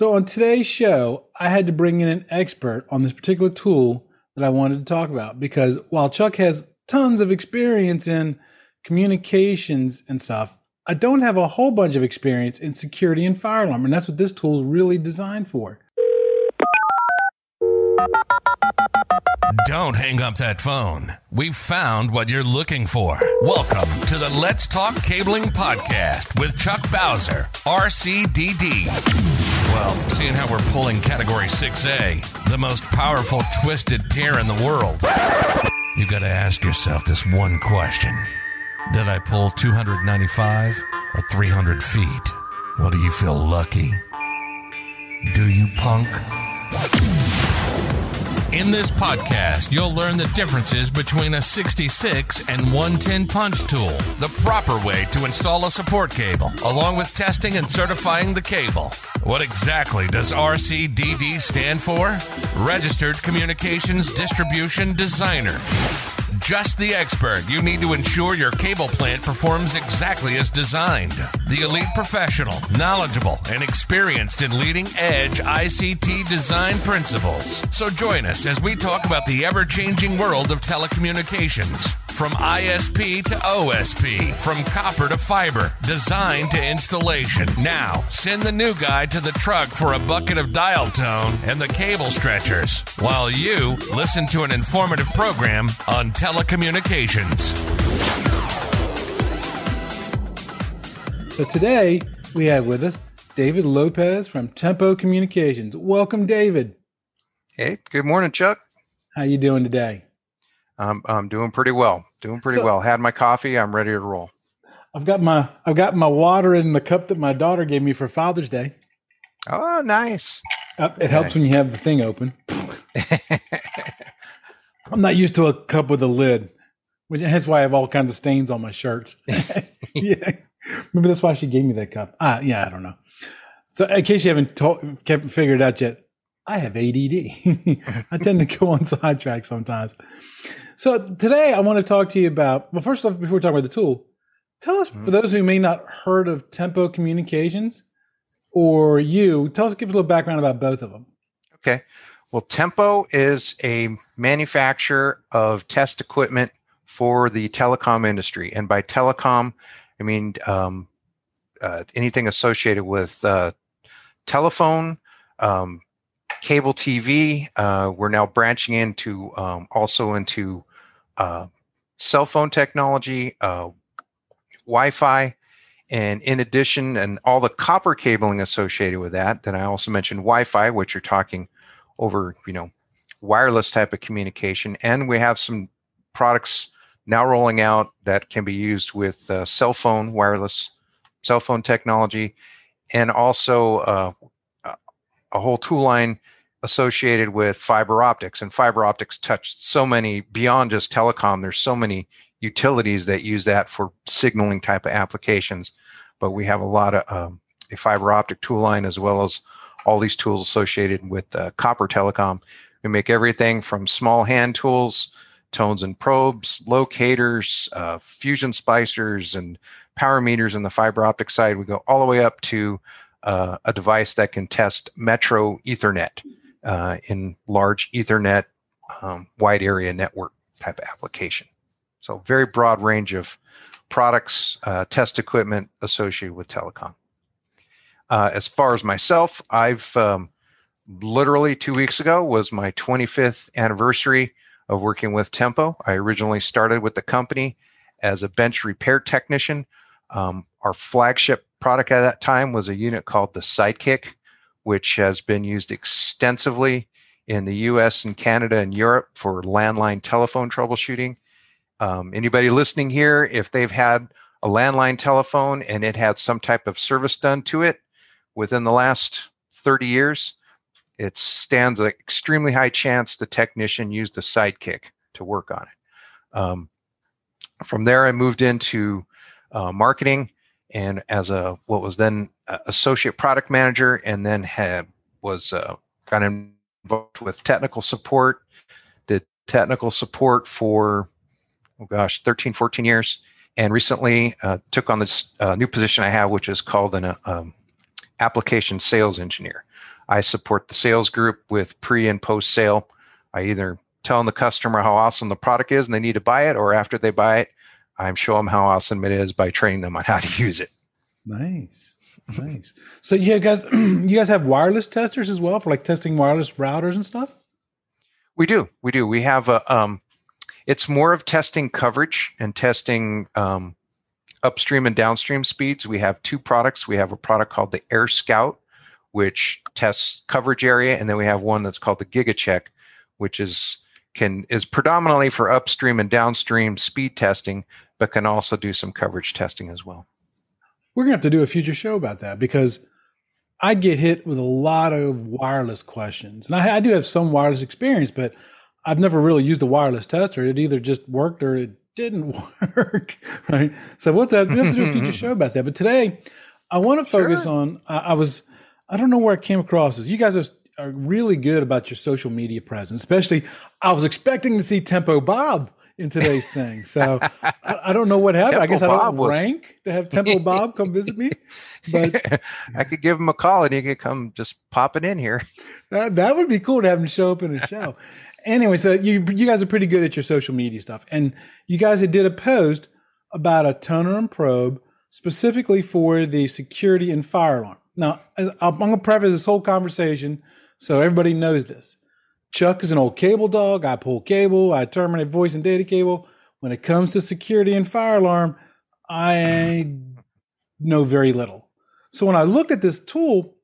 So, on today's show, I had to bring in an expert on this particular tool that I wanted to talk about because while Chuck has tons of experience in communications and stuff, I don't have a whole bunch of experience in security and fire alarm, and that's what this tool is really designed for. Don't hang up that phone. We've found what you're looking for. Welcome to the Let's Talk Cabling Podcast with Chuck Bowser, RCDD. Well, seeing how we're pulling Category 6A, the most powerful twisted pair in the world, you gotta ask yourself this one question Did I pull 295 or 300 feet? Well, do you feel lucky? Do you, punk? In this podcast, you'll learn the differences between a 66 and 110 punch tool, the proper way to install a support cable, along with testing and certifying the cable. What exactly does RCDD stand for? Registered Communications Distribution Designer just the expert you need to ensure your cable plant performs exactly as designed. The elite professional, knowledgeable, and experienced in leading edge ICT design principles. So join us as we talk about the ever changing world of telecommunications. From ISP to OSP, from copper to fiber, design to installation. Now, send the new guy to the truck for a bucket of dial tone and the cable stretchers, while you listen to an informative program on telecommunications. So today we have with us David Lopez from Tempo Communications. Welcome, David. Hey, good morning, Chuck. How you doing today? I'm I'm doing pretty well. Doing pretty so, well. Had my coffee. I'm ready to roll. I've got my I've got my water in the cup that my daughter gave me for Father's Day. Oh, nice. Uh, it nice. helps when you have the thing open. I'm not used to a cup with a lid, which hence why I have all kinds of stains on my shirts. yeah, maybe that's why she gave me that cup. Ah, yeah, I don't know. So, in case you haven't told, kept figured out yet, I have ADD. I tend to go on sidetrack sometimes. So today I want to talk to you about, well, first off, before we talk about the tool, tell us, mm-hmm. for those who may not heard of Tempo Communications or you, tell us, give us a little background about both of them. Okay. Well, Tempo is a manufacturer of test equipment for the telecom industry. And by telecom, I mean um, uh, anything associated with uh, telephone, um, cable TV. Uh, we're now branching into um, also into uh, cell phone technology, uh, Wi-Fi, and in addition, and all the copper cabling associated with that. Then I also mentioned Wi-Fi, which you're talking over, you know, wireless type of communication, and we have some products now rolling out that can be used with uh, cell phone wireless cell phone technology, and also uh, a whole tool line associated with fiber optics and fiber optics touch so many beyond just telecom there's so many utilities that use that for signaling type of applications. But we have a lot of um, a fiber optic tool line as well as all these tools associated with uh, copper telecom. We make everything from small hand tools tones and probes locators uh, fusion splicers and power meters in the fiber optic side. We go all the way up to uh, a device that can test metro ethernet uh, in large Ethernet um, wide area network type application. So very broad range of products, uh, test equipment associated with telecom. Uh, as far as myself, I've um, literally two weeks ago was my 25th anniversary of working with Tempo. I originally started with the company as a bench repair technician. Um, our flagship product at that time was a unit called the Sidekick, which has been used extensively in the US and Canada and Europe for landline telephone troubleshooting. Um, anybody listening here, if they've had a landline telephone and it had some type of service done to it within the last 30 years, it stands an extremely high chance the technician used a sidekick to work on it. Um, from there, I moved into uh, marketing and as a what was then associate product manager, and then had was uh, got involved with technical support. Did technical support for oh gosh, 13, 14 years, and recently uh, took on this uh, new position I have, which is called an uh, um, application sales engineer. I support the sales group with pre and post sale. I either tell the customer how awesome the product is and they need to buy it, or after they buy it, I'm show them how awesome it is by training them on how to use it. Nice. Nice. So yeah, guys, you guys have wireless testers as well for like testing wireless routers and stuff. We do. We do. We have a. Um, it's more of testing coverage and testing um, upstream and downstream speeds. We have two products. We have a product called the Air Scout, which tests coverage area, and then we have one that's called the GigaCheck, which is can is predominantly for upstream and downstream speed testing, but can also do some coverage testing as well. We're gonna have to do a future show about that because I get hit with a lot of wireless questions, and I, I do have some wireless experience, but I've never really used a wireless tester. It either just worked or it didn't work, right? So we'll have, to, we'll have to do a future show about that. But today, I want to focus sure. on. I, I, was, I don't know where I came across this. You guys are, are really good about your social media presence, especially. I was expecting to see Tempo Bob in today's thing, so I, I, don't know what happened. Tempo I guess I don't Bob rank to have Tempo Bob come visit me, but I could give him a call and he could come just popping in here. That, that would be cool to have him show up in a show anyway, so you you guys are pretty good at your social media stuff, and you guys did a post about a toner and probe specifically for the security and fire alarm. Now, I'm going to preface this whole conversation so everybody knows this. Chuck is an old cable dog. I pull cable. I terminate voice and data cable. When it comes to security and fire alarm, I know very little. So when I looked at this tool,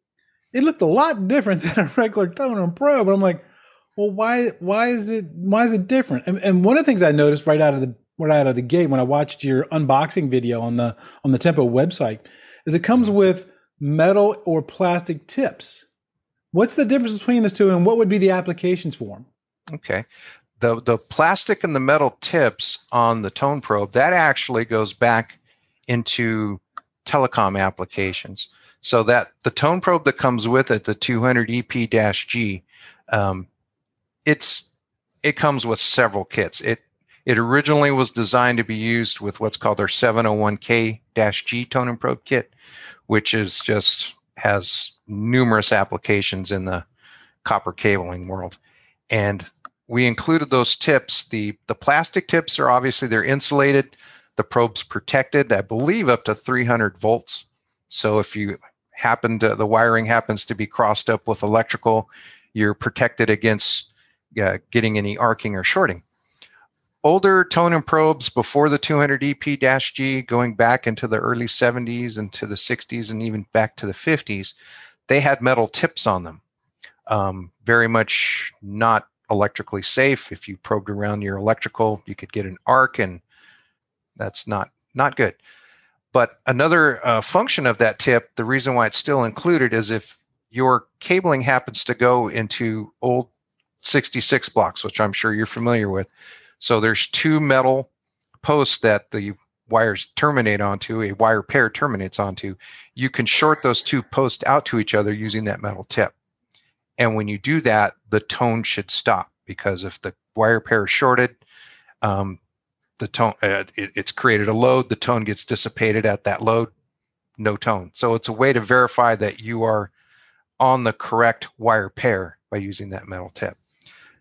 it looked a lot different than a regular toner and probe. I'm like, well, why why is it why is it different? And, and one of the things I noticed right out of the right out of the gate when I watched your unboxing video on the on the Tempo website is it comes with metal or plastic tips. What's the difference between those two, and what would be the applications for them? Okay, the the plastic and the metal tips on the tone probe that actually goes back into telecom applications. So that the tone probe that comes with it, the 200 EP-G, um, it's it comes with several kits. It it originally was designed to be used with what's called our 701K-G tone and probe kit, which is just has numerous applications in the copper cabling world. And we included those tips. The the plastic tips are obviously they're insulated. The probe's protected, I believe, up to 300 volts. So if you happen to the wiring happens to be crossed up with electrical, you're protected against uh, getting any arcing or shorting. Older tone and probes before the 200 EP-G, going back into the early 70s and to the 60s and even back to the 50s, they had metal tips on them. Um, very much not electrically safe. If you probed around your electrical, you could get an arc, and that's not not good. But another uh, function of that tip, the reason why it's still included is if your cabling happens to go into old 66 blocks, which I'm sure you're familiar with. So there's two metal posts that the wires terminate onto, a wire pair terminates onto. You can short those two posts out to each other using that metal tip. And when you do that, the tone should stop because if the wire pair is shorted, um, the tone uh, it, it's created a load. The tone gets dissipated at that load, no tone. So it's a way to verify that you are on the correct wire pair by using that metal tip.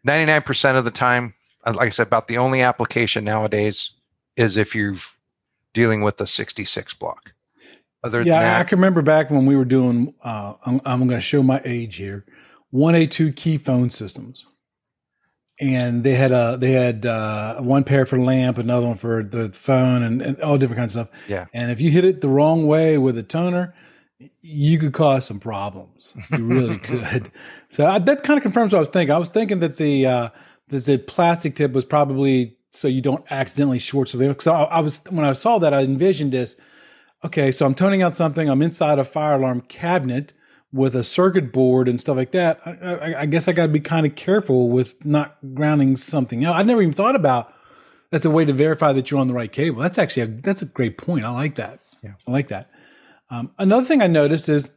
99% of the time, uh, like I said, about the only application nowadays is if you're dealing with the 66 block. Other yeah, that, I can remember back when we were doing, uh, I'm, I'm going to show my age here, 1A2 key phone systems. And they had a they had uh, one pair for lamp, another one for the phone, and, and all different kinds of stuff. Yeah. And if you hit it the wrong way with a toner, you could cause some problems. You really could. So I, that kind of confirms what I was thinking. I was thinking that the uh, that the plastic tip was probably so you don't accidentally short something. Because I, I, was when I saw that, I envisioned this. Okay, so I'm toning out something. I'm inside a fire alarm cabinet with a circuit board and stuff like that. I, I, I guess I got to be kind of careful with not grounding something out. I never even thought about that's a way to verify that you're on the right cable. That's actually a, that's a great point. I like that. Yeah, I like that. Um, another thing I noticed is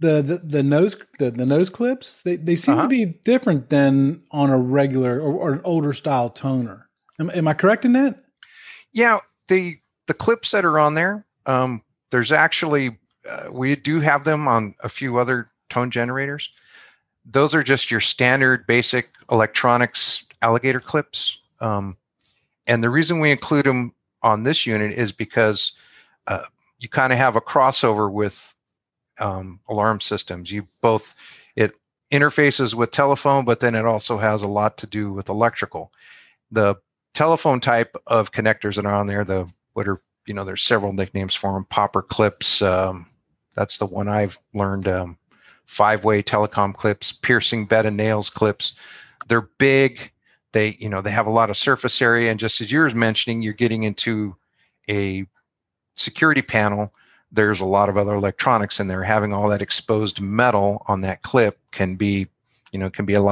the the, the nose the, the nose clips they, they seem uh-huh. to be different than on a regular or, or an older style toner. Am, am, I correct in that? Yeah, the the clips that are on there, um, there's actually uh, we do have them on a few other tone generators. those are just your standard basic electronics alligator clips. Um, and the reason we include them on this unit is because uh, you kind of have a crossover with um, alarm systems. You both it interfaces with telephone, but then it also has a lot to do with electrical. The telephone type of connectors that are on there, the what are you know, there's several nicknames for them. Popper clips. Um, that's the one I've learned. Um, five-way telecom clips, piercing bed and nails clips. They're big. They, you know, they have a lot of surface area, and just as you were mentioning, you're getting into a security panel. There's a lot of other electronics in there. Having all that exposed metal on that clip can be, you know, can be a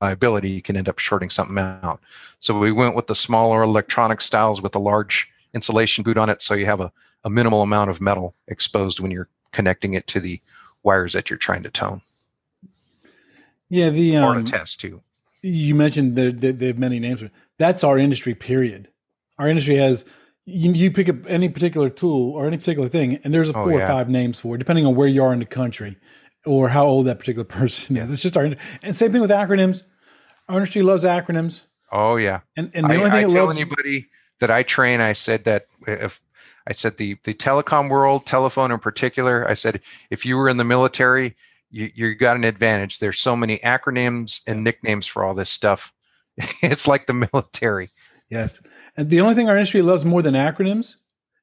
liability. You can end up shorting something out. So we went with the smaller electronic styles with a large insulation boot on it, so you have a, a minimal amount of metal exposed when you're connecting it to the wires that you're trying to tone. Yeah, the um, or to test too. You mentioned that they have many names. That's our industry. Period. Our industry has you, you, pick up any particular tool or any particular thing, and there's a oh, four yeah. or five names for it, depending on where you are in the country or how old that particular person is. It's just our and same thing with acronyms. Our industry loves acronyms. Oh yeah, and and the I, only thing I tell loves, anybody that I train, I said that if I said the the telecom world, telephone in particular, I said if you were in the military, you you got an advantage. There's so many acronyms and nicknames for all this stuff. it's like the military. Yes, and the only thing our industry loves more than acronyms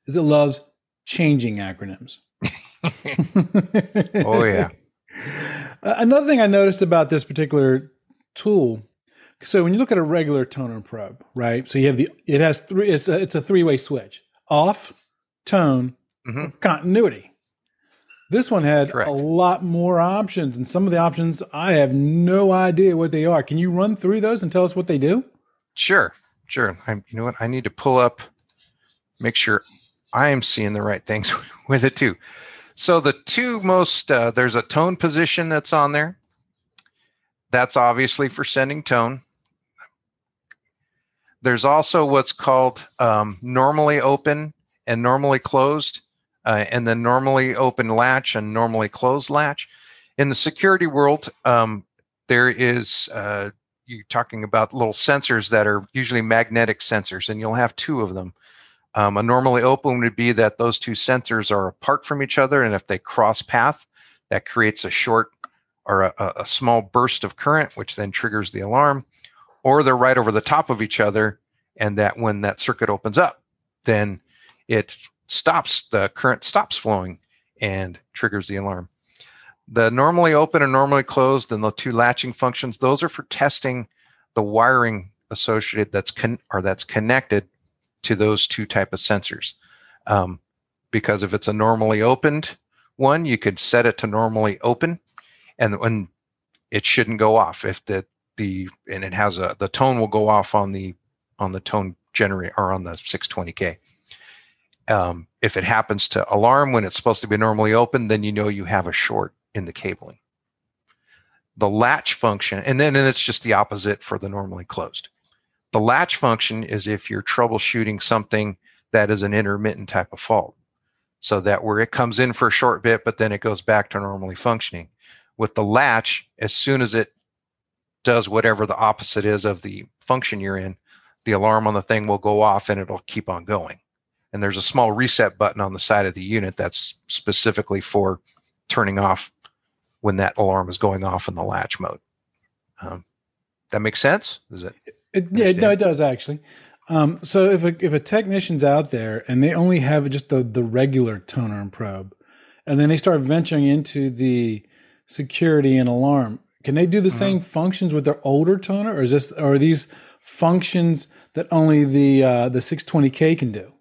is it loves changing acronyms. oh yeah. Another thing I noticed about this particular tool so when you look at a regular toner probe, right? So you have the it has three. It's a, it's a three way switch: off, tone, mm-hmm. continuity. This one had Correct. a lot more options, and some of the options I have no idea what they are. Can you run through those and tell us what they do? Sure, sure. I, you know what? I need to pull up, make sure I am seeing the right things with it too. So the two most uh, there's a tone position that's on there. That's obviously for sending tone. There's also what's called um, normally open and normally closed, uh, and then normally open latch and normally closed latch. In the security world, um, there is uh, you're talking about little sensors that are usually magnetic sensors, and you'll have two of them. Um, a normally open would be that those two sensors are apart from each other, and if they cross path, that creates a short or a, a small burst of current, which then triggers the alarm or they're right over the top of each other and that when that circuit opens up then it stops the current stops flowing and triggers the alarm. The normally open and normally closed and the two latching functions those are for testing the wiring associated that's con- or that's connected to those two type of sensors um, because if it's a normally opened one you could set it to normally open and when it shouldn't go off if the the and it has a the tone will go off on the on the tone generator or on the 620k. Um, if it happens to alarm when it's supposed to be normally open, then you know you have a short in the cabling. The latch function, and then and it's just the opposite for the normally closed. The latch function is if you're troubleshooting something that is an intermittent type of fault. So that where it comes in for a short bit, but then it goes back to normally functioning. With the latch, as soon as it does whatever the opposite is of the function you're in, the alarm on the thing will go off and it'll keep on going. And there's a small reset button on the side of the unit that's specifically for turning off when that alarm is going off in the latch mode. Um, that makes sense? Is it? It yeah, no, it does actually. Um, so if a, if a technician's out there and they only have just the, the regular toner and probe, and then they start venturing into the security and alarm, can they do the mm-hmm. same functions with their older toner, or is this or are these functions that only the uh, the 620k can do?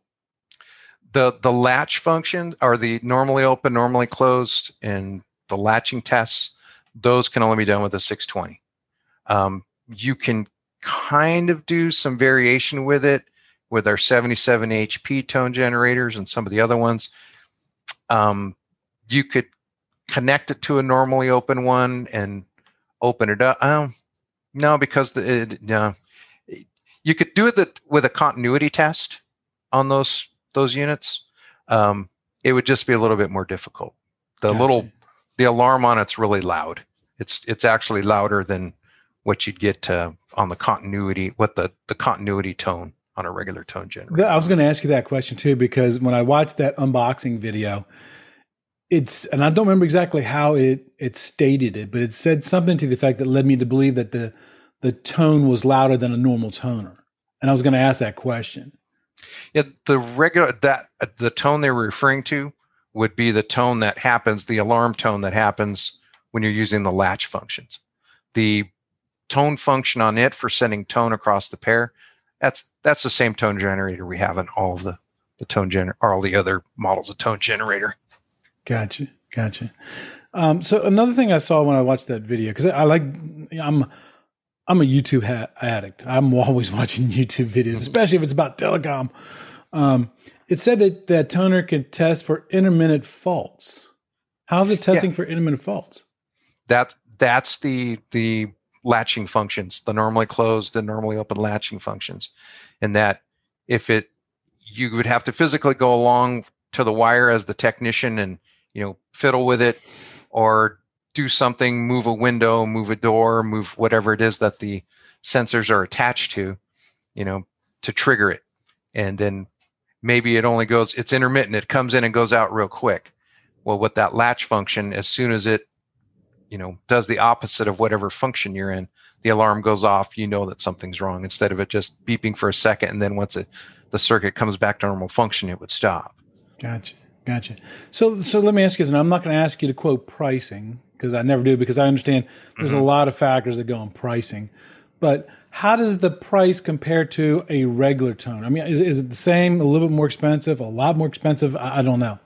The the latch functions are the normally open, normally closed, and the latching tests. Those can only be done with the 620. Um, you can kind of do some variation with it with our 77 HP tone generators and some of the other ones. Um, you could connect it to a normally open one and open it up. Um, no, because the it, no, you could do it with a continuity test on those those units. Um, it would just be a little bit more difficult. The gotcha. little the alarm on it's really loud, It's it's actually louder than what you'd get uh, on the continuity, what the the continuity tone on a regular tone generator. I was going to ask you that question too because when I watched that unboxing video, it's and I don't remember exactly how it it stated it, but it said something to the effect that led me to believe that the the tone was louder than a normal toner. And I was going to ask that question. Yeah, the regular that the tone they were referring to would be the tone that happens, the alarm tone that happens when you're using the latch functions. The tone function on it for sending tone across the pair, that's that's the same tone generator we have in all of the the tone or all the other models of tone generator. Gotcha, gotcha. Um, so another thing I saw when I watched that video because I, I, like I'm I'm a YouTube ha- addict. I'm always watching YouTube videos, especially if it's about telecom. Um, it said that that toner can test for intermittent faults. How's it testing yeah. for intermittent faults? That that's the the latching functions, the normally closed and normally open latching functions, and that if it you would have to physically go along to the wire as the technician and you know fiddle with it or do something, move a window, move a door, move whatever it is that the sensors are attached to, you know, to trigger it. And then maybe it only goes, it's intermittent, it comes in and goes out real quick. Well, with that latch function, as soon as it, you know, does the opposite of whatever function you're in, the alarm goes off, you know that something's wrong instead of it just beeping for a second. And then once it, the circuit comes back to normal function, it would stop. Gotcha. Gotcha. So, so let me ask you this, and I'm not going to ask you to quote pricing because I never do because I understand there's mm-hmm. a lot of factors that go in pricing. But how does the price compare to a regular tone? I mean, is, is it the same, a little bit more expensive, a lot more expensive? I, I don't know.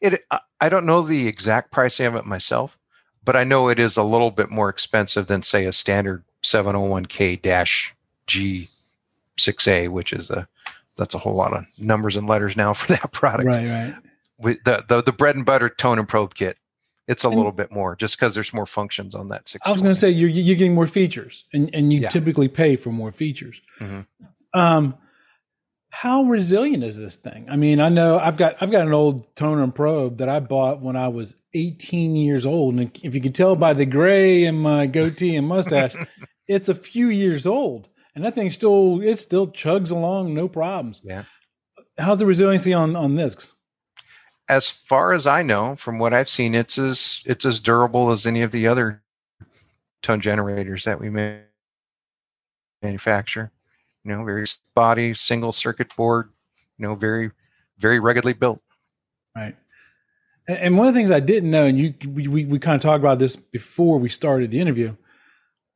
It I don't know the exact pricing of it myself, but I know it is a little bit more expensive than say a standard 701K dash G6A, which is a that's a whole lot of numbers and letters now for that product. Right, right. With the, the the bread and butter tone and probe kit it's a and little bit more just because there's more functions on that. I was going to say you're you're getting more features, and and you yeah. typically pay for more features. Mm-hmm. Um, how resilient is this thing? I mean, I know I've got I've got an old toner and probe that I bought when I was 18 years old, and if you can tell by the gray in my goatee and mustache, it's a few years old, and that thing still it still chugs along, no problems. Yeah. How's the resiliency on on this? as far as I know, from what I've seen, it's as it's as durable as any of the other tone generators that we manufacture. You know, very body, single circuit board. You know, very very ruggedly built. Right. And one of the things I didn't know, and you we, we, we kind of talked about this before we started the interview.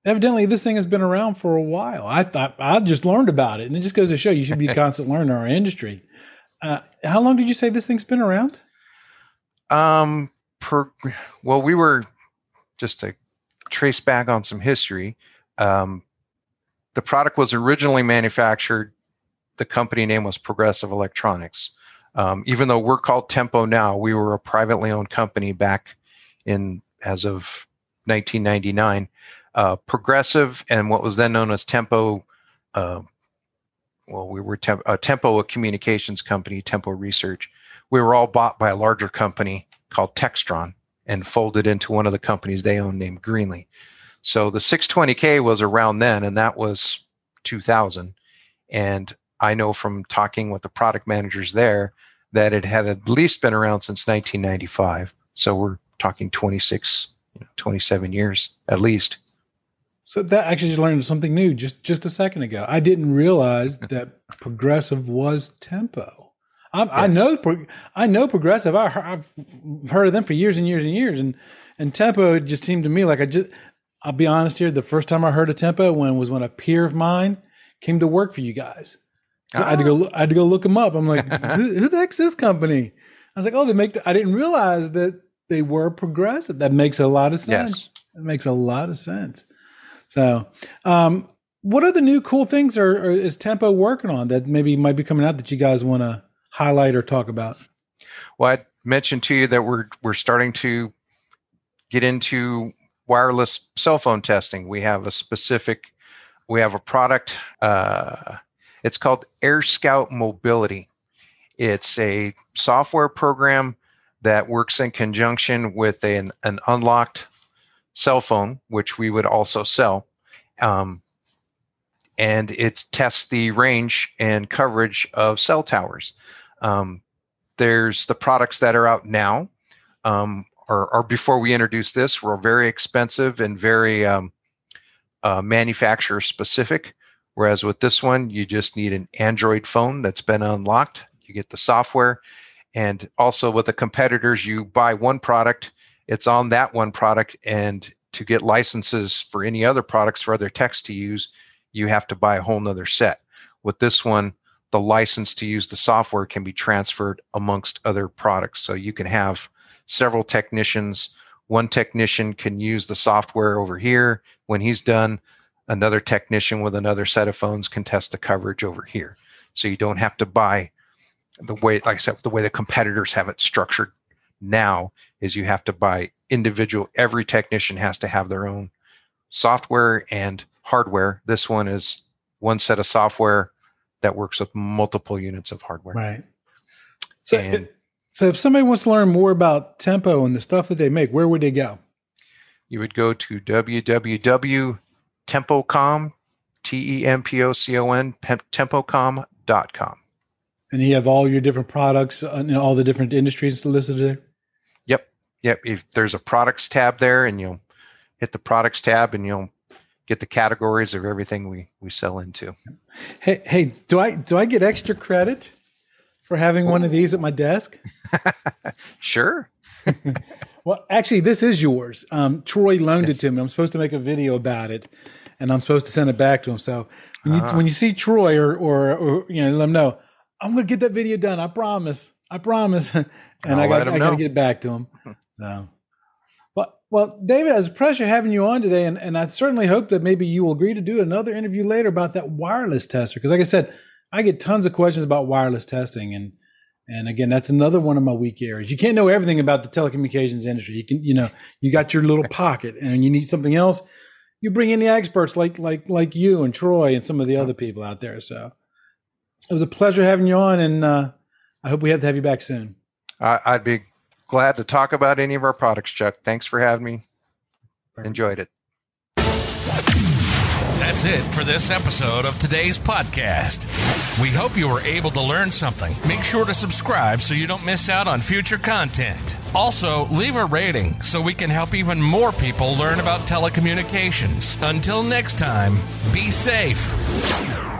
Evidently, this thing has been around for a while. I thought I just learned about it, and it just goes to show you should be a constant learner in our industry. Uh, how long did you say this thing's been around? Um, per, well, we were just to trace back on some history. Um, the product was originally manufactured. The company name was Progressive Electronics. Um, even though we're called Tempo now, we were a privately owned company back in as of 1999. Uh, Progressive and what was then known as Tempo. Uh, well, we were Temp- uh, Tempo, a communications company, Tempo Research we were all bought by a larger company called Textron and folded into one of the companies they own named Greenlee. So the 620K was around then, and that was 2000. And I know from talking with the product managers there that it had at least been around since 1995. So we're talking 26, you know, 27 years at least. So that actually just learned something new just just a second ago. I didn't realize hmm. that progressive was tempo. Yes. I know, I know progressive. I, have heard of them for years and years and years, and and tempo just seemed to me like I just. I'll be honest here. The first time I heard of tempo when was when a peer of mine came to work for you guys. So I had to go. I had to go look them up. I'm like, who, who, the heck's this company? I was like, oh, they make. The, I didn't realize that they were progressive. That makes a lot of sense. Yes. That makes a lot of sense. So, um, what are the new cool things are, are, is Tempo working on that maybe might be coming out that you guys want to highlight or talk about? Well, I mentioned to you that we're we're starting to get into wireless cell phone testing. We have a specific, we have a product. Uh, it's called Air Scout Mobility. It's a software program that works in conjunction with an, an unlocked cell phone, which we would also sell. Um, and it tests the range and coverage of cell towers. Um, there's the products that are out now, um, or, or, before we introduce this, were very expensive and very um, uh, manufacturer specific. Whereas with this one, you just need an Android phone that's been unlocked. You get the software. And also with the competitors, you buy one product, it's on that one product. And to get licenses for any other products for other techs to use, you have to buy a whole nother set. With this one, the license to use the software can be transferred amongst other products. So you can have several technicians. One technician can use the software over here. When he's done, another technician with another set of phones can test the coverage over here. So you don't have to buy the way, like I said, the way the competitors have it structured now is you have to buy individual, every technician has to have their own software and hardware. This one is one set of software that works with multiple units of hardware. Right. So, and, so if somebody wants to learn more about Tempo and the stuff that they make, where would they go? You would go to www Tempocom, T E M P O C O N, tempocom.com. And you have all your different products and all the different industries listed there? Yep. Yep. If there's a products tab there and you'll hit the products tab and you'll get the categories of everything we, we sell into. Hey, hey, do I do I get extra credit for having one of these at my desk? sure. Well, actually, this is yours. Um, Troy loaned yes. it to me. I'm supposed to make a video about it, and I'm supposed to send it back to him. So when uh-huh. you when you see Troy or, or, or you know let him know, I'm going to get that video done. I promise. I promise. and I'll I got I got to get back to him. So, well, well, David, it's a pleasure having you on today, and and I certainly hope that maybe you will agree to do another interview later about that wireless tester because, like I said, I get tons of questions about wireless testing and and again, that's another one of my weak areas. You can't know everything about the telecommunications industry. You can, you know, you got your little pocket and you need something else. You bring in the experts like, like, like you and Troy and some of the other people out there. So it was a pleasure having you on. And, uh, I hope we have to have you back soon. I'd be glad to talk about any of our products, Chuck. Thanks for having me. Perfect. Enjoyed it. That's it for this episode of today's podcast. We hope you were able to learn something. Make sure to subscribe so you don't miss out on future content. Also, leave a rating so we can help even more people learn about telecommunications. Until next time, be safe.